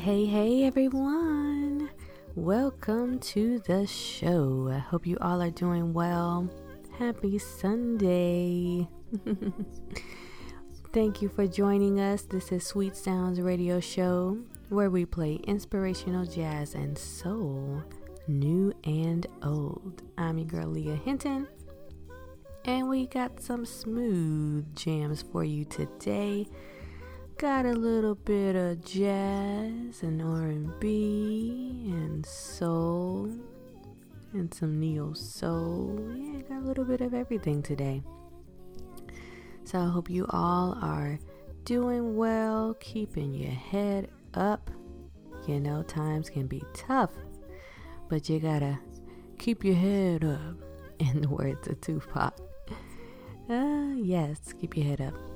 hey, hey, everyone. Welcome to the show. I hope you all are doing well. Happy Sunday. Thank you for joining us. This is Sweet Sounds Radio Show, where we play inspirational jazz and soul, new and old. I'm your girl, Leah Hinton. And we got some smooth jams for you today. Got a little bit of jazz and R&B and soul and some neo soul. Yeah, got a little bit of everything today. So I hope you all are doing well, keeping your head up. You know, times can be tough, but you gotta keep your head up. In the words of Tupac. Uh, yes, keep your head up.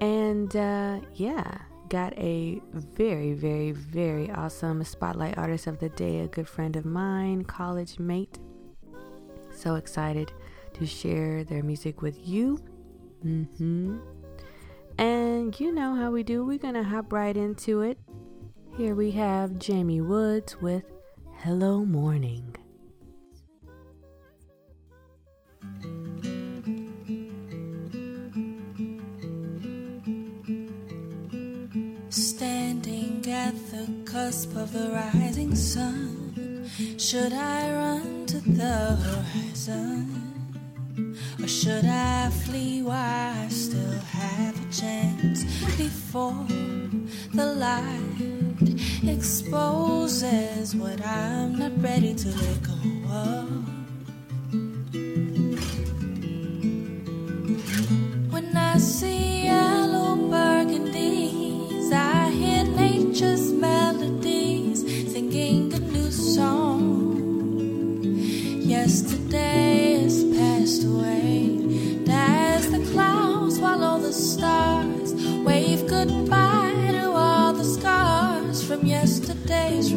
And uh, yeah, got a very, very, very awesome spotlight artist of the day, a good friend of mine, college mate. So excited to share their music with you. Mm-hmm. And you know how we do, we're gonna hop right into it. Here we have Jaime Woods with Hello Morning. Cusp of the rising sun. Should I run to the horizon? Or should I flee while I still have a chance before the light exposes what I'm not ready to let go of?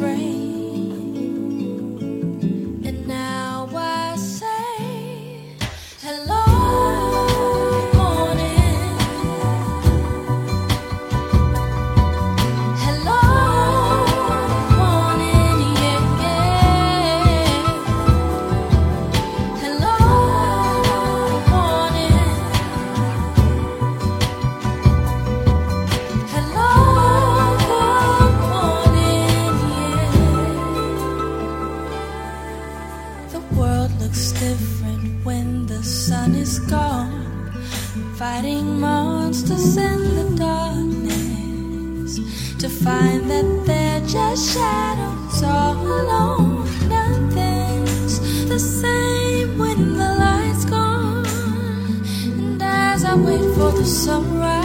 Yesterday's find that they're just shadows all alone. Nothing's the same when the light's gone. And as I wait for the sunrise,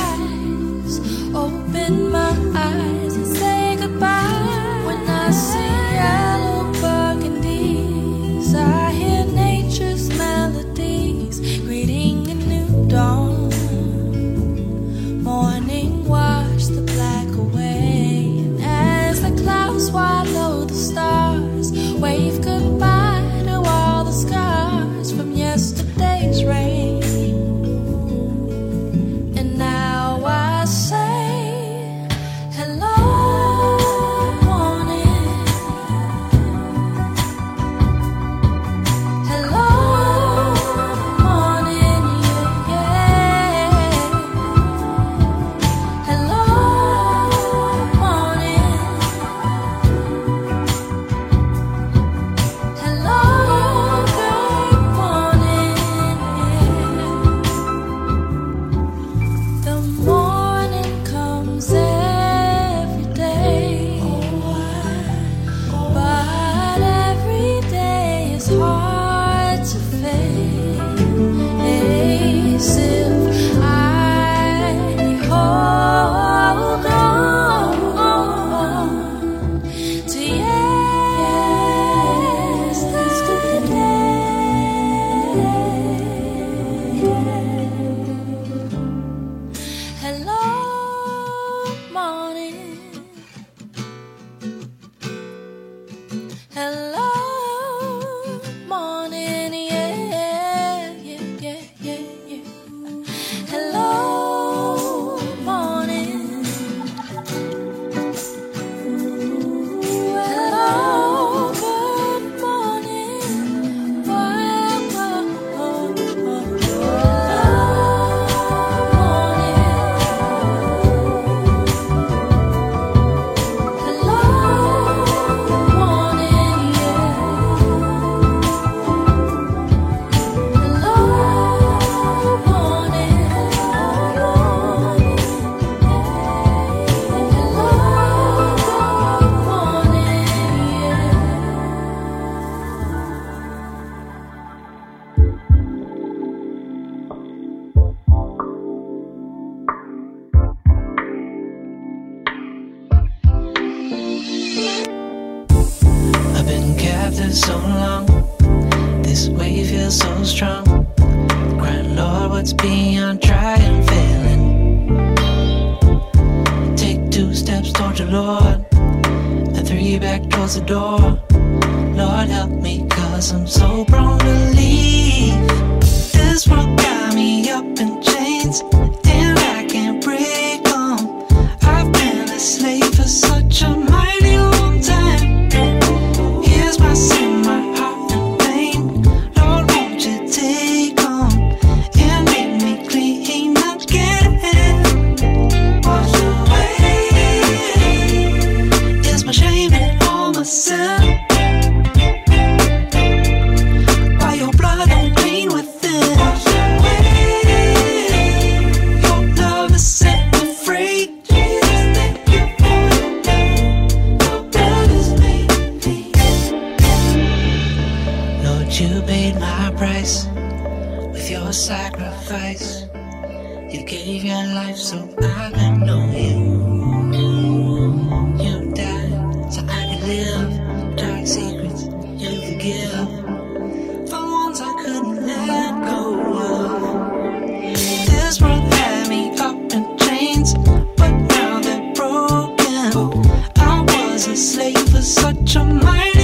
slave for such a mighty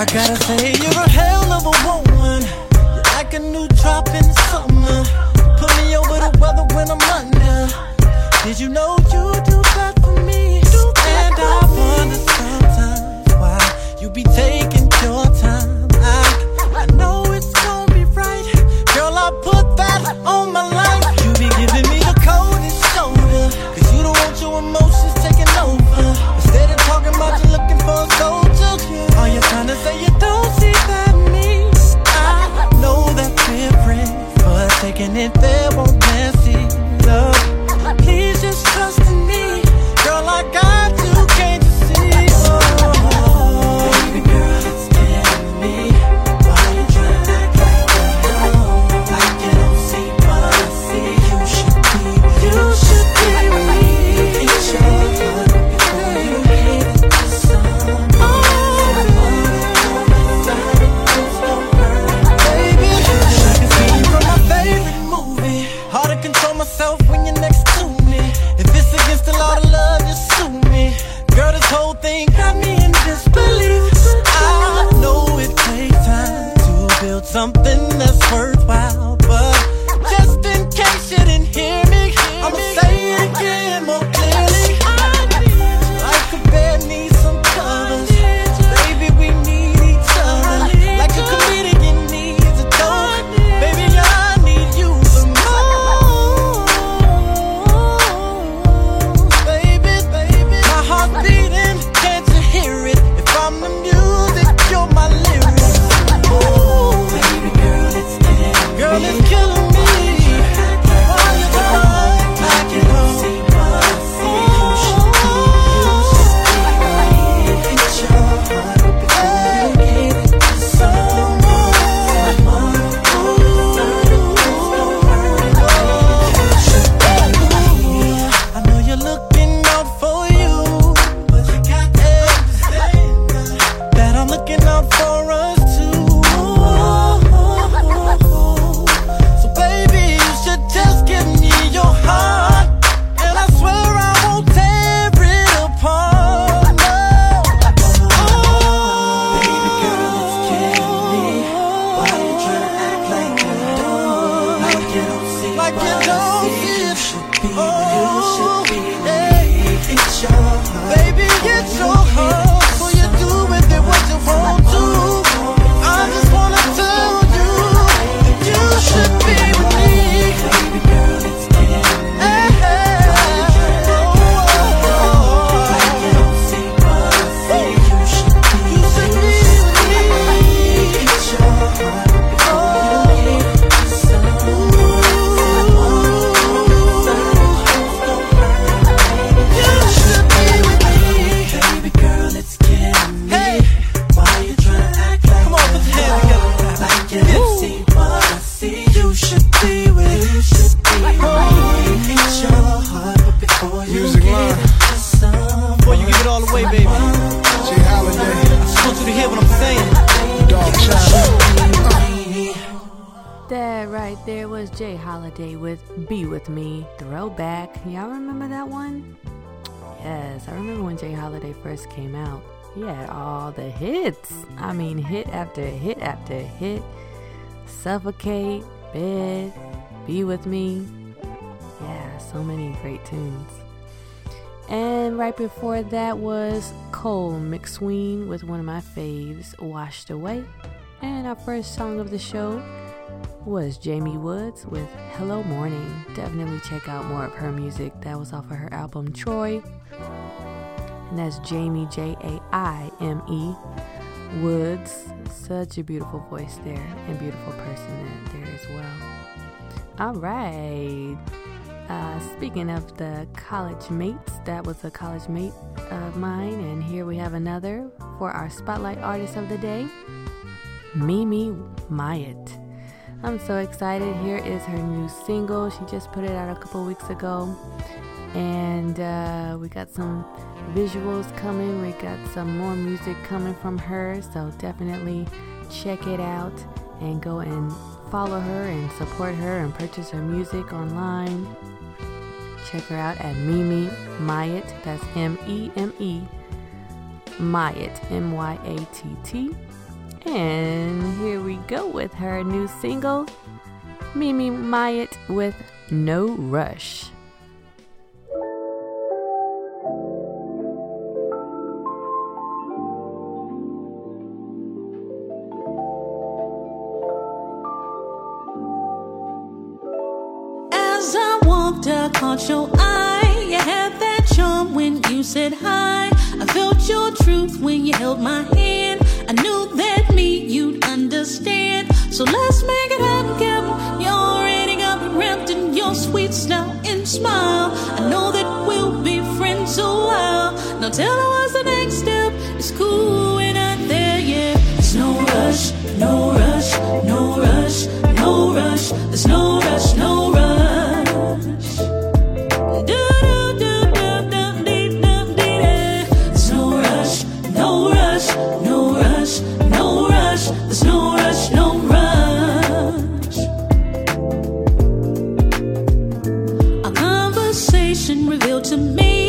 I gotta say but first came out. He had all the hits. I mean, hit after hit after hit. Suffocate, Bed, Be With Me. Yeah, so many great tunes. And right before that was Cole McSween with one of my faves, Washed Away. And our first song of the show was Jaime Woods with Hello Morning. Definitely check out more of her music. That was off of her album Troy. And that's Jaime J A I M E Woods. Such a beautiful voice there and beautiful person there as well. All right. Uh, speaking of the college mates, that was a college mate of mine, and here we have another for our spotlight artist of the day, Meme Myatt. I'm so excited. Here is her new single. She just put it out a couple weeks ago, and uh, we got some visuals coming. We got some more music coming from her, so definitely check it out and go and follow her and support her and purchase her music online. Check her out at Meme Myatt. That's M E M E Myatt, M Y A T T. And here we go with her new single, Meme Myatt with No Rush. Caught your eye. You had that charm when you said hi. I felt your truth when you held my hand. I knew that me you'd understand. So let's make it happen, Kevin. You already got me wrapped in your sweet smile and smile. I know that we'll be friends a while. Now tell what's the next step. It's cool, we're not there yet. There's no rush, no rush, no rush, no rush. There's no rush, no rush. Me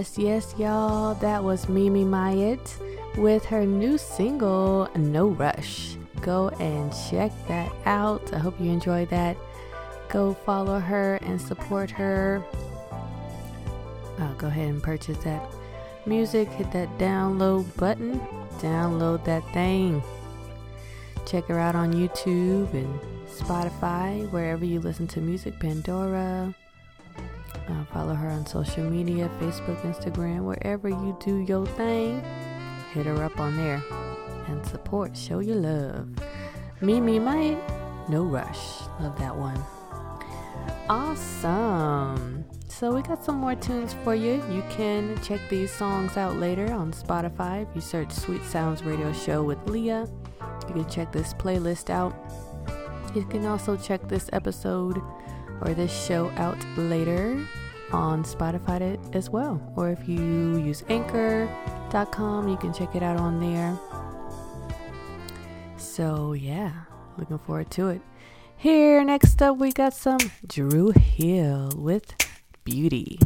Yes, yes, y'all. That was Meme Myatt with her new single, No Rush. Go and check that out. I hope you enjoy that. Go follow her and support her. Uh, go ahead and purchase that music. Hit that download button. Download that thing. Check her out on YouTube and Spotify, wherever you listen to music, Pandora, Follow her on social media Facebook, Instagram, wherever you do your thing. Hit her up on there and support. Show your love. Me, me, my no rush. Love that one. Awesome. So we got some more tunes for you. You can check these songs out later on Spotify. If you search Sweet Sounds Radio Show with Leah, you can check this playlist out. You can also check this episode or this show out later on Spotify as well. Or if you use anchor.com, you can check it out on there. So, yeah, looking forward to it. Here, next up, we got some Drew Hill with Beauty.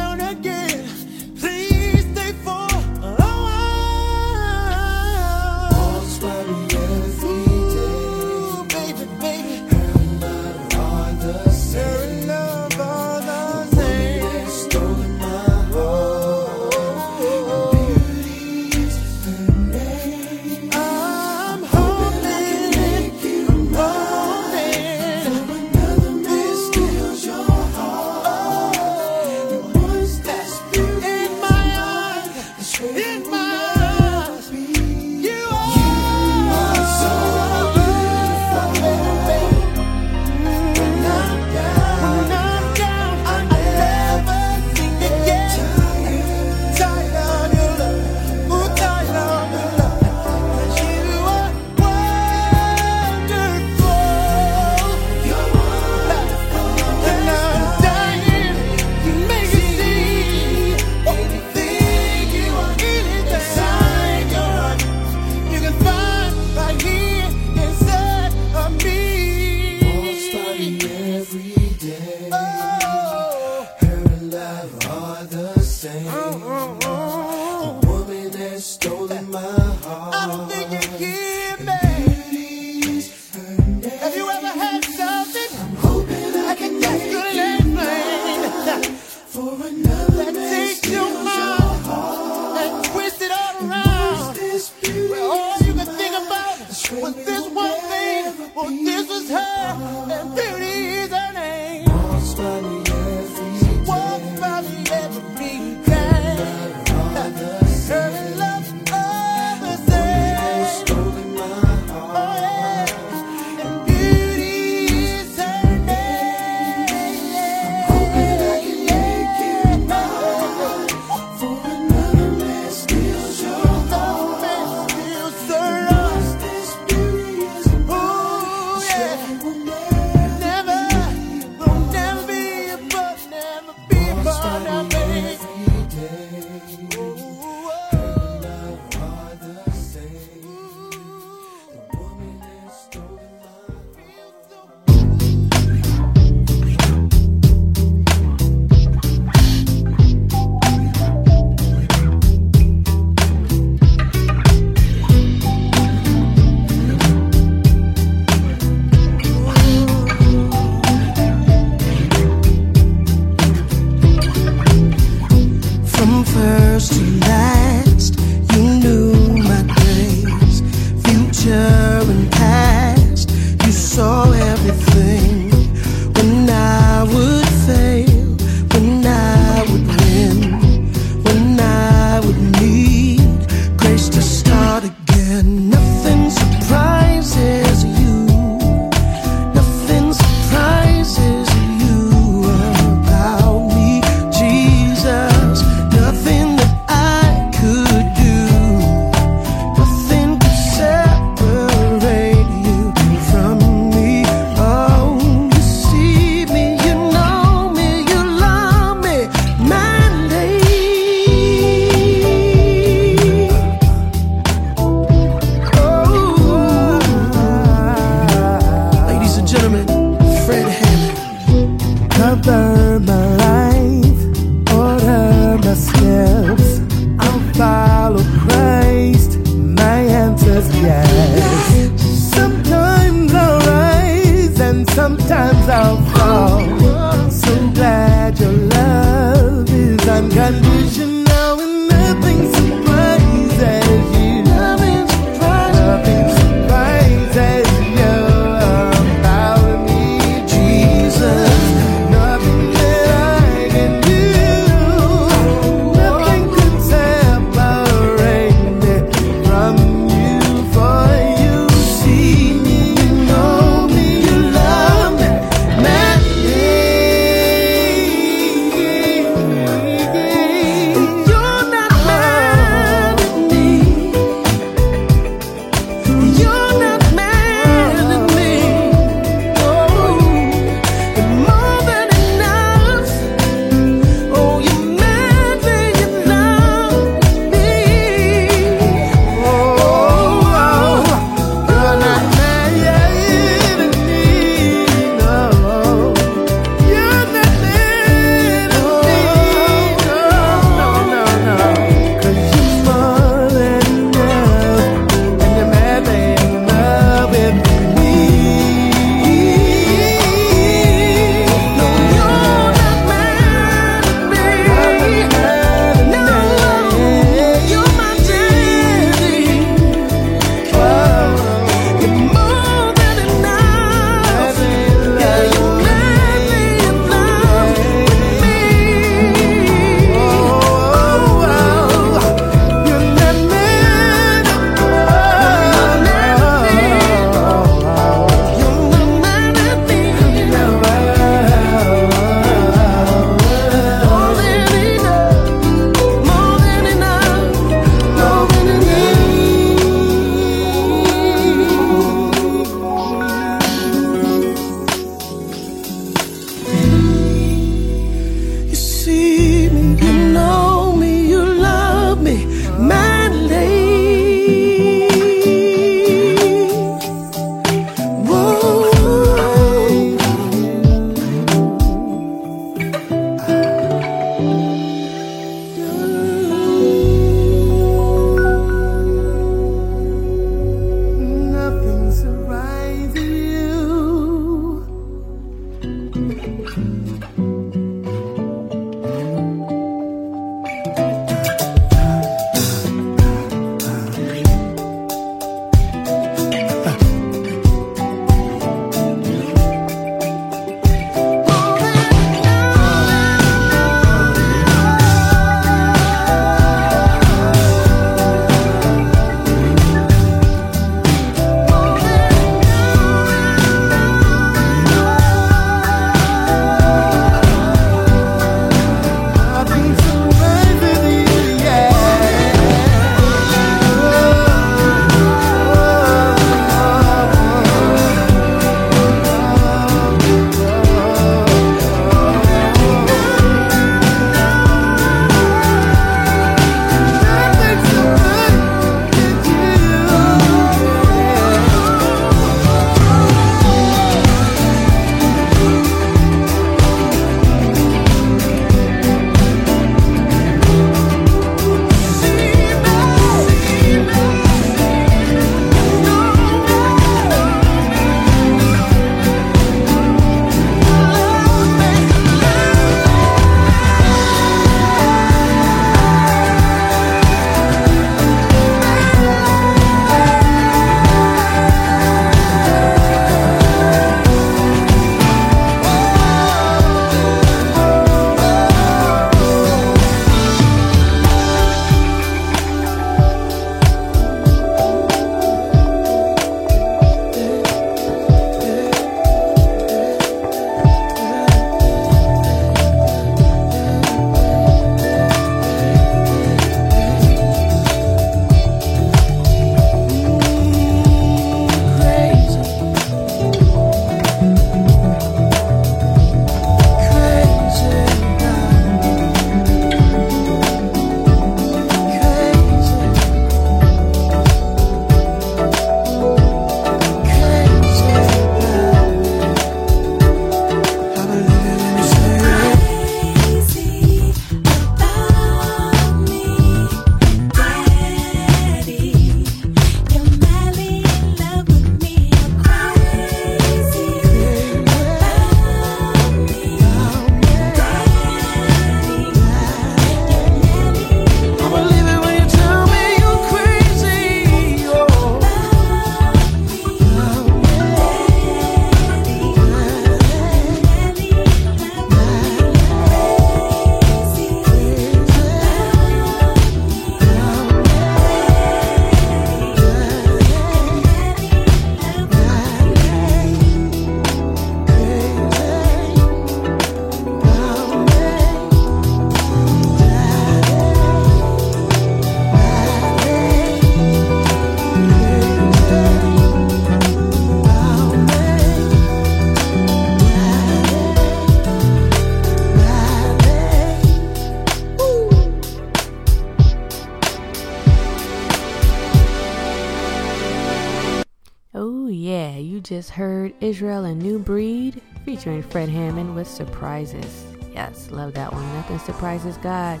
Just heard Israel and New Breed featuring Fred Hammond with Surprises. Yes, love that one. Nothing surprises God.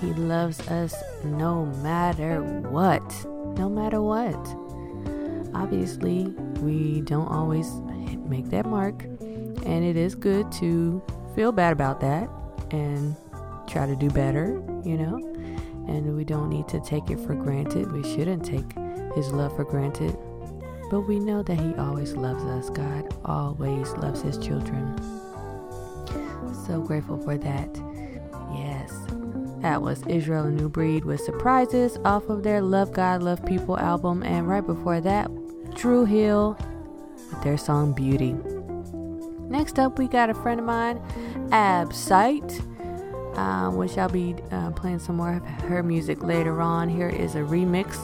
He loves us no matter what. No matter what. Obviously, we don't always make that mark, and it is good to feel bad about that and try to do better, you know? And we don't need to take it for granted. We shouldn't take his love for granted. But we know that he always loves us. God always loves his children. So grateful for that. Yes. That was Israel New Breed with Surprises off of their Love God, Love People album. And right before that, Dru Hill with their song Beauty. Next up, we got a friend of mine, Ab Sight, um, which I'll be uh, playing some more of her music later on. Here is a remix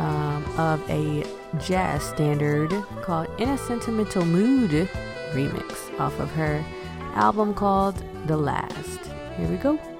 um, of a jazz standard called In a Sentimental Mood remix off of her album called The Last. Here we go.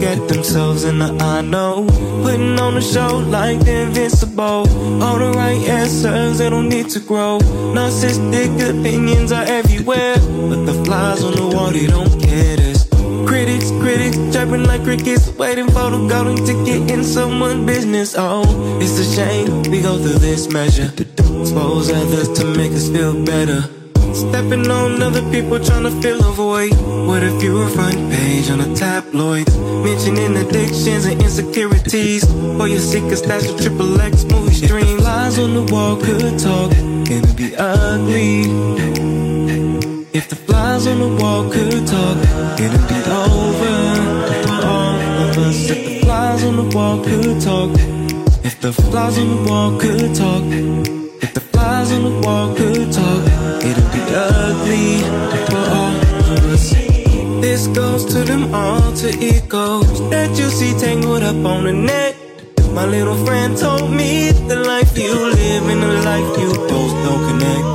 look at themselves in the I know. Putting on a show like the invincible. All the right answers, they don't need to grow. Narcissistic opinions are everywhere. But the flies on the wall, they don't care this. Critics, critics, chirping like crickets, waiting for the golden ticket in someone's business. Oh, it's a shame we go through this measure. Expose others to make us feel better. Stepping on other people trying to feel overweight. What if you were front page on the tabloids? Mentioning addictions and insecurities. Or your secret stash of triple X movie streams. Lies on the wall could talk, and be ugly? If the flies on the wall could talk, it'd be over. All of us, if the flies on the wall could talk, if the flies on the wall could talk eyes on the wall could talk, it'd be ugly for all of us. This goes to them all, to egos that you see tangled up on the net. My little friend told me the life you live and the life you post don't connect.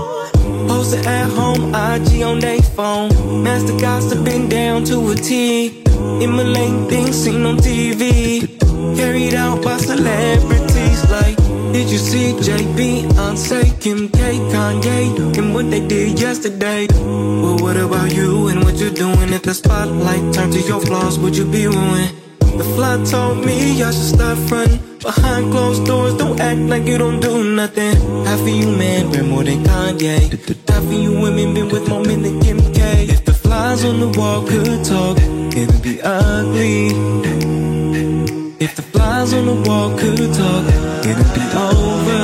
Posted at home, IG on their phone. Master gossiping down to a T. Immolating things seen on TV. Carried out by celebrities did you see JB, Beyonce, Kim K, Kanye, and what they did yesterday? Well, what about you and what you're doing if the spotlight turned to your flaws? Would you be ruined? The fly told me I should stop fronting behind closed doors. Don't act like you don't do nothing. Half of you men been more than Kanye. Half of you women been with more men than Kim K. If the flies on the wall could talk, it'd be ugly. If the flies on the wall could talk, it'd be over.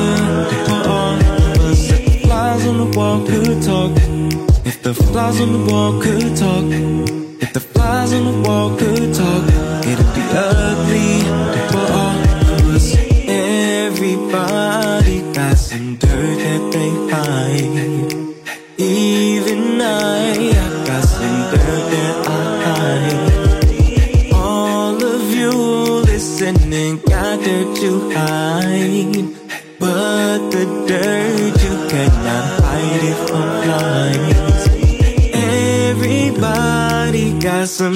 If the flies on the wall could talk, if the flies on the wall could talk, if the flies on the wall could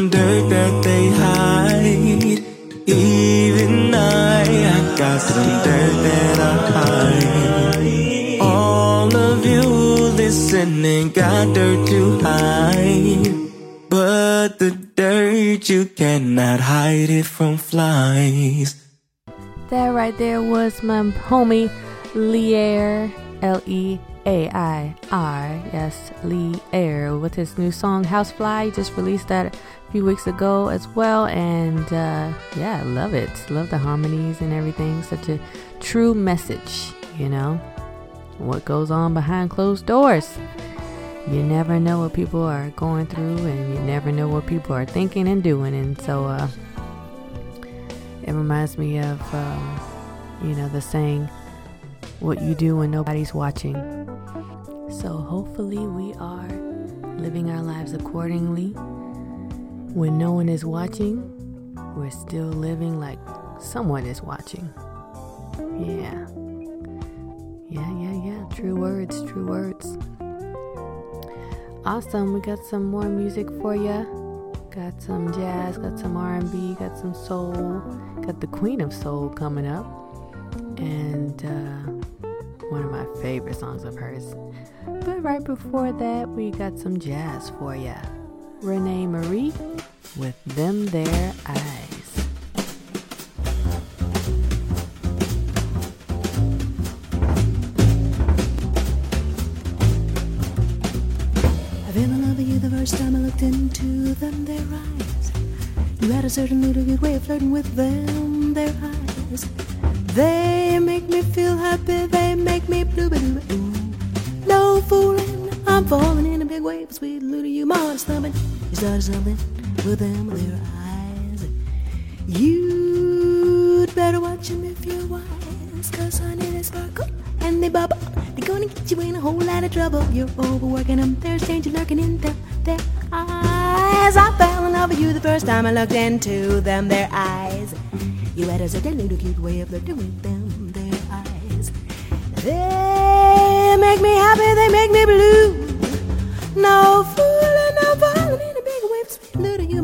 dirt that they hide. Even I, I got some dirt that I hide. All of you listening, got dirt to hide. But the dirt, you cannot hide it from flies. That right there was my homie Leair, L E A I R. Yes, Lee Air with his new song Housefly. He just released that few weeks ago as well. And uh, yeah, I love it. Love the harmonies and everything. Such a true message, you know, what goes on behind closed doors you never know what people are going through and you never know what people are thinking and doing and so uh, it reminds me of um, you know the saying what you do when nobody's watching so hopefully we are living our lives accordingly when no one is watching we're still living like someone is watching. Yeah. Yeah yeah yeah. True words true words. Awesome. We got some more music for you got some jazz got some r&b got some soul. Got the queen of soul coming up. And uh, one of my favorite songs of hers. But right before that we got some jazz for you René Marie with them there eyes I fell in love with you the first time I looked into them, their eyes. You had a certain little good way of flirting with them, their eyes. They make me feel happy, they make me blue, blue. No fooling, I'm falling in a big wave, sweet little you, my. You started something with them, their eyes. You'd better watch them if you're wise, cause honey, they sparkle and they bubble. They're gonna get you in a whole lot of trouble. You're overworking them, there's danger lurking in them their eyes. I fell in love with you the first time I looked into them, their eyes. You had a certain little cute way of looking with them, their eyes. They make me happy, they make me blue. No fooling,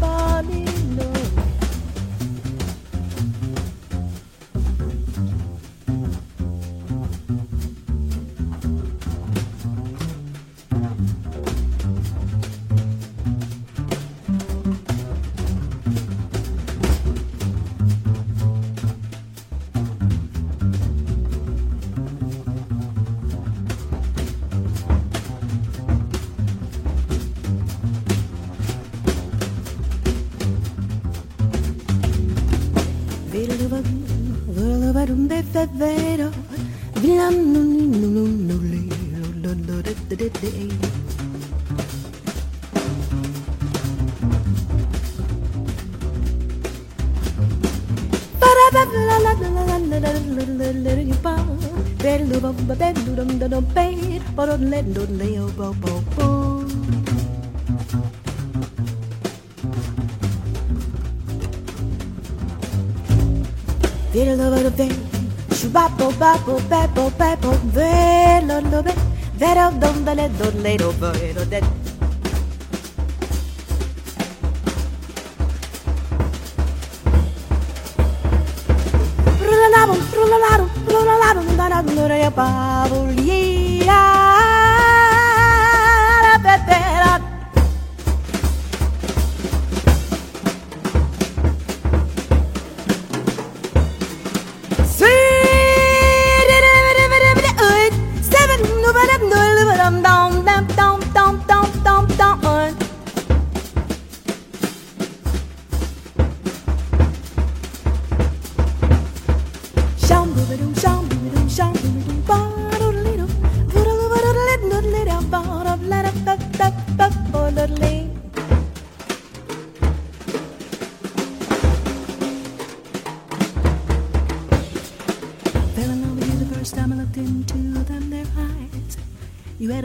Bunny. de febrero, Feel the love of the babbo babbo bebbo bebbo velo lobe vero dombele dolero vero det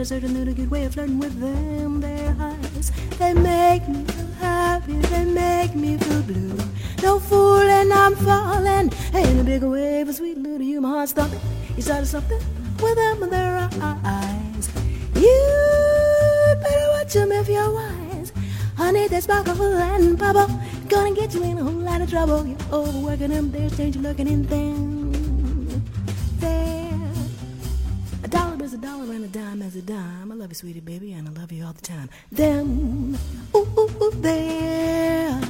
a certain little good way of flirting with them. Their eyes, they make me feel happy, they make me feel blue. No fooling, I'm falling in a big wave of sweet little human heart stopping. You started something with them with their eyes. You better watch them if you're wise. Honey, they sparkle and bubble. Gonna get you in a whole lot of trouble. You're overworking them, they're changing, looking in things. Sweetie baby, and I love you all the time. Them, ooh, ooh, ooh, there.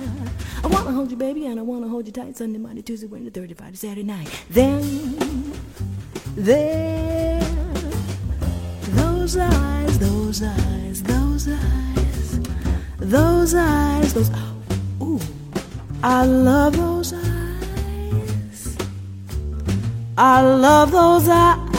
I wanna hold you, baby, and I wanna hold you tight. Sunday, Monday, Tuesday, Wednesday, Thursday, Friday, Saturday night. Them, there. Those eyes, those eyes, those eyes, those eyes, those. Ooh, I love those eyes. I love those eyes.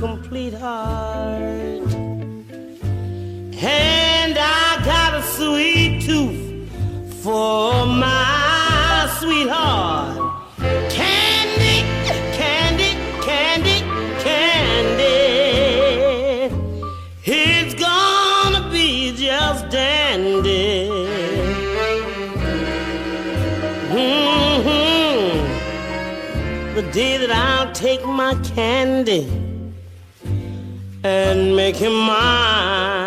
complete heart. And I got a sweet tooth for my sweetheart. Candy, candy, candy, candy. It's gonna be just dandy. Mm-hmm. The day that I'll take my candy and make him mine.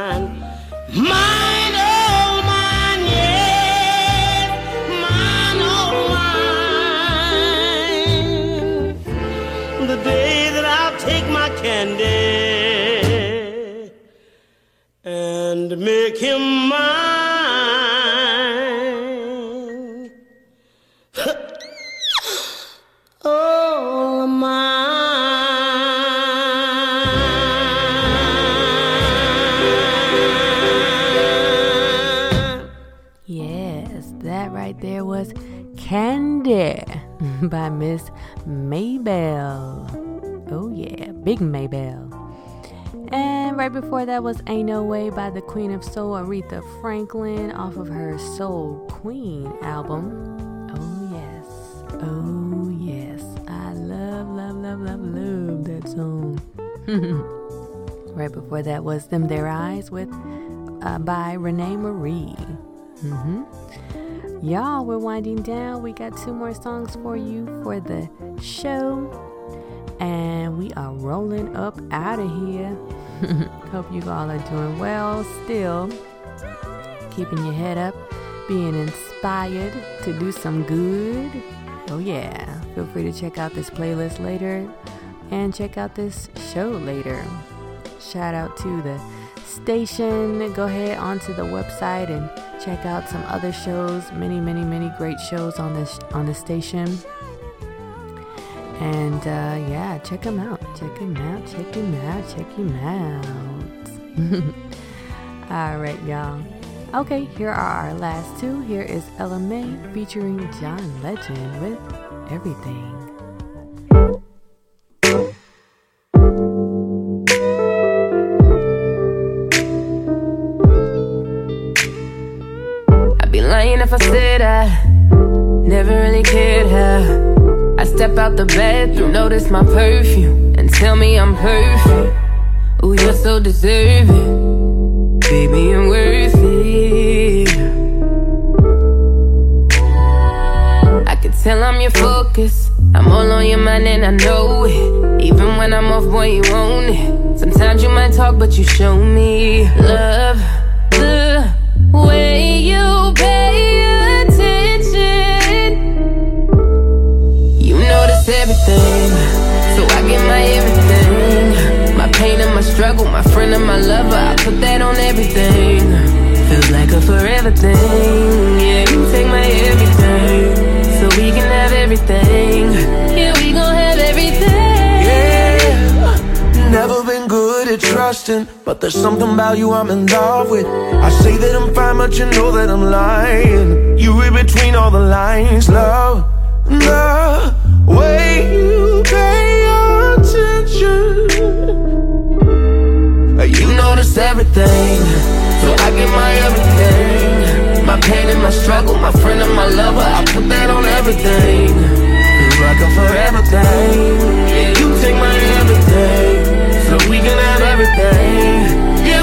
Ain't No Way by the Queen of Soul, Aretha Franklin, off of her Soul Queen album. Oh, yes. Oh, yes. I love, love, love, love, love that song. right before that was Them Their Eyes with uh, by René Marie. Mm-hmm. Y'all, we're winding down. We got two more songs for you for the show. And we are rolling up out of here. Hope you all are doing well still. Keeping your head up, being inspired to do some good. Oh, yeah. Feel free to check out this playlist later and check out this show later. Shout out to the station, go ahead onto the website and check out some other shows. Many, many, many great shows on this on the station. And uh, yeah, check them out. Check them out. Check them out. Check them out. All right, y'all. Okay, here are our last two. Here is Ella Mai featuring John Legend with Everything. If I said I never really cared how I step out the bathroom, notice my perfume, and tell me I'm perfect. Oh, you're so deserving, baby, I'm worth it. I can tell I'm your focus. I'm all on your mind and I know it. Even when I'm off, boy, you own it. Sometimes you might talk, but you show me love. So I get my everything. My pain and my struggle, my friend and my lover, I put that on everything. Feels like a forever thing. Yeah, you take my everything, so we can have everything. Yeah, we gon' have everything. Yeah, never been good at trusting, but there's something about you I'm in love with. I say that I'm fine, but you know that I'm lying. You read between all the lines, love. The way struggle, my friend and my lover, I put that on everything. Feels like a forever thing. Yeah, you take my everything, so we can have everything. Yeah,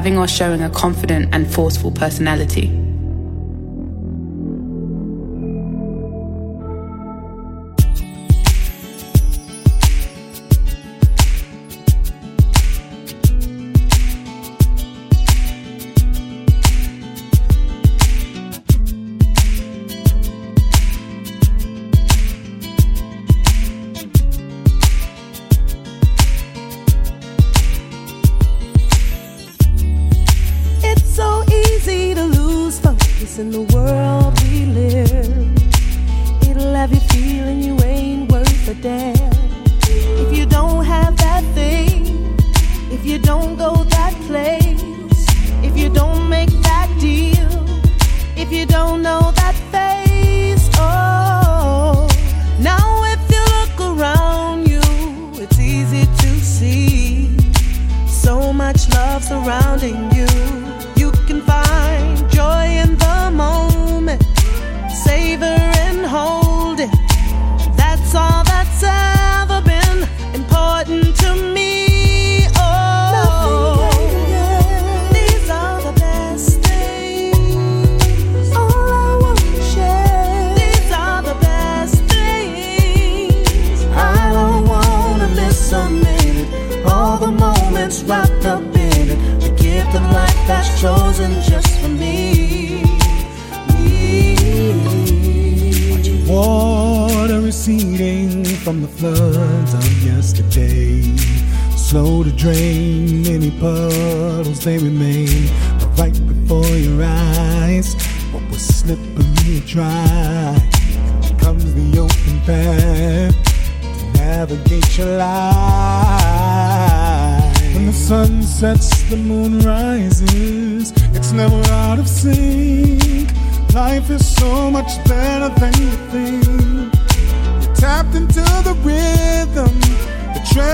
Having or showing a confident and forceful personality.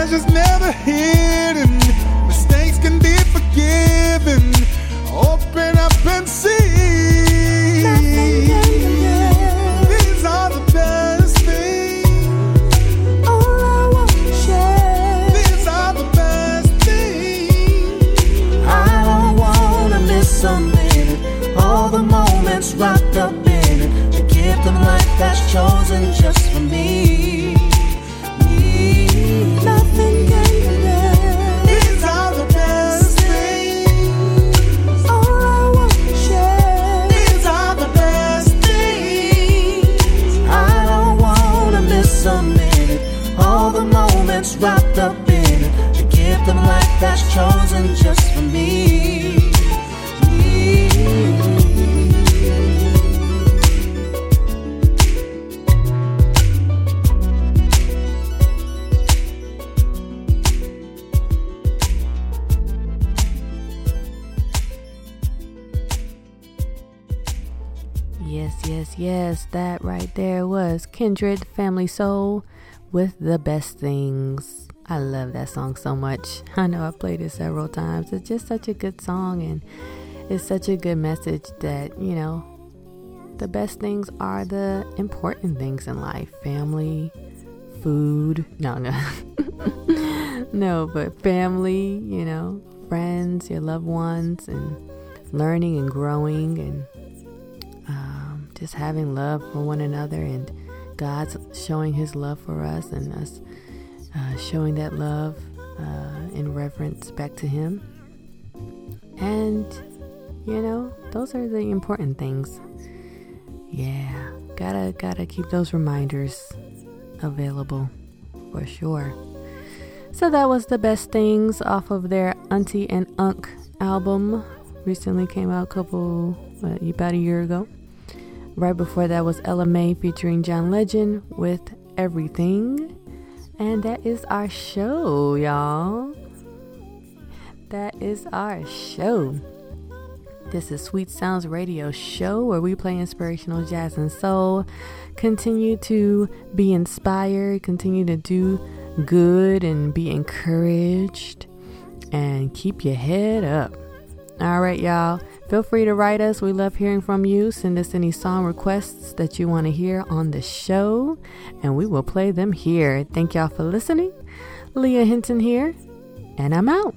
Treasure's never hidden. Mistakes Kindred Family Soul with the best things. I love that song so much. I know I've played it several times. It's just such a good song and it's such a good message that, you know, the best things are the important things in life family, food. No, no. no, but family, you know, friends, your loved ones, and learning and growing and um, just having love for one another and God's showing his love for us and us uh, showing that love uh, in reverence back to him. And, you know, those are the important things. Yeah, gotta gotta keep those reminders available for sure. So that was the best things off of their Auntie and Unc album. Recently came out a couple what, about a year ago. Right before that was Ella Mai featuring John Legend with Everything. And that is our show, y'all. That is our show. This is Sweet Sounds Radio Show where we play inspirational jazz and soul. Continue to be inspired, continue to do good and be encouraged, and keep your head up. All right, y'all. Feel free to write us. We love hearing from you. Send us any song requests that you want to hear on the show, and we will play them here. Thank y'all for listening. Leah Hinton here, and I'm out.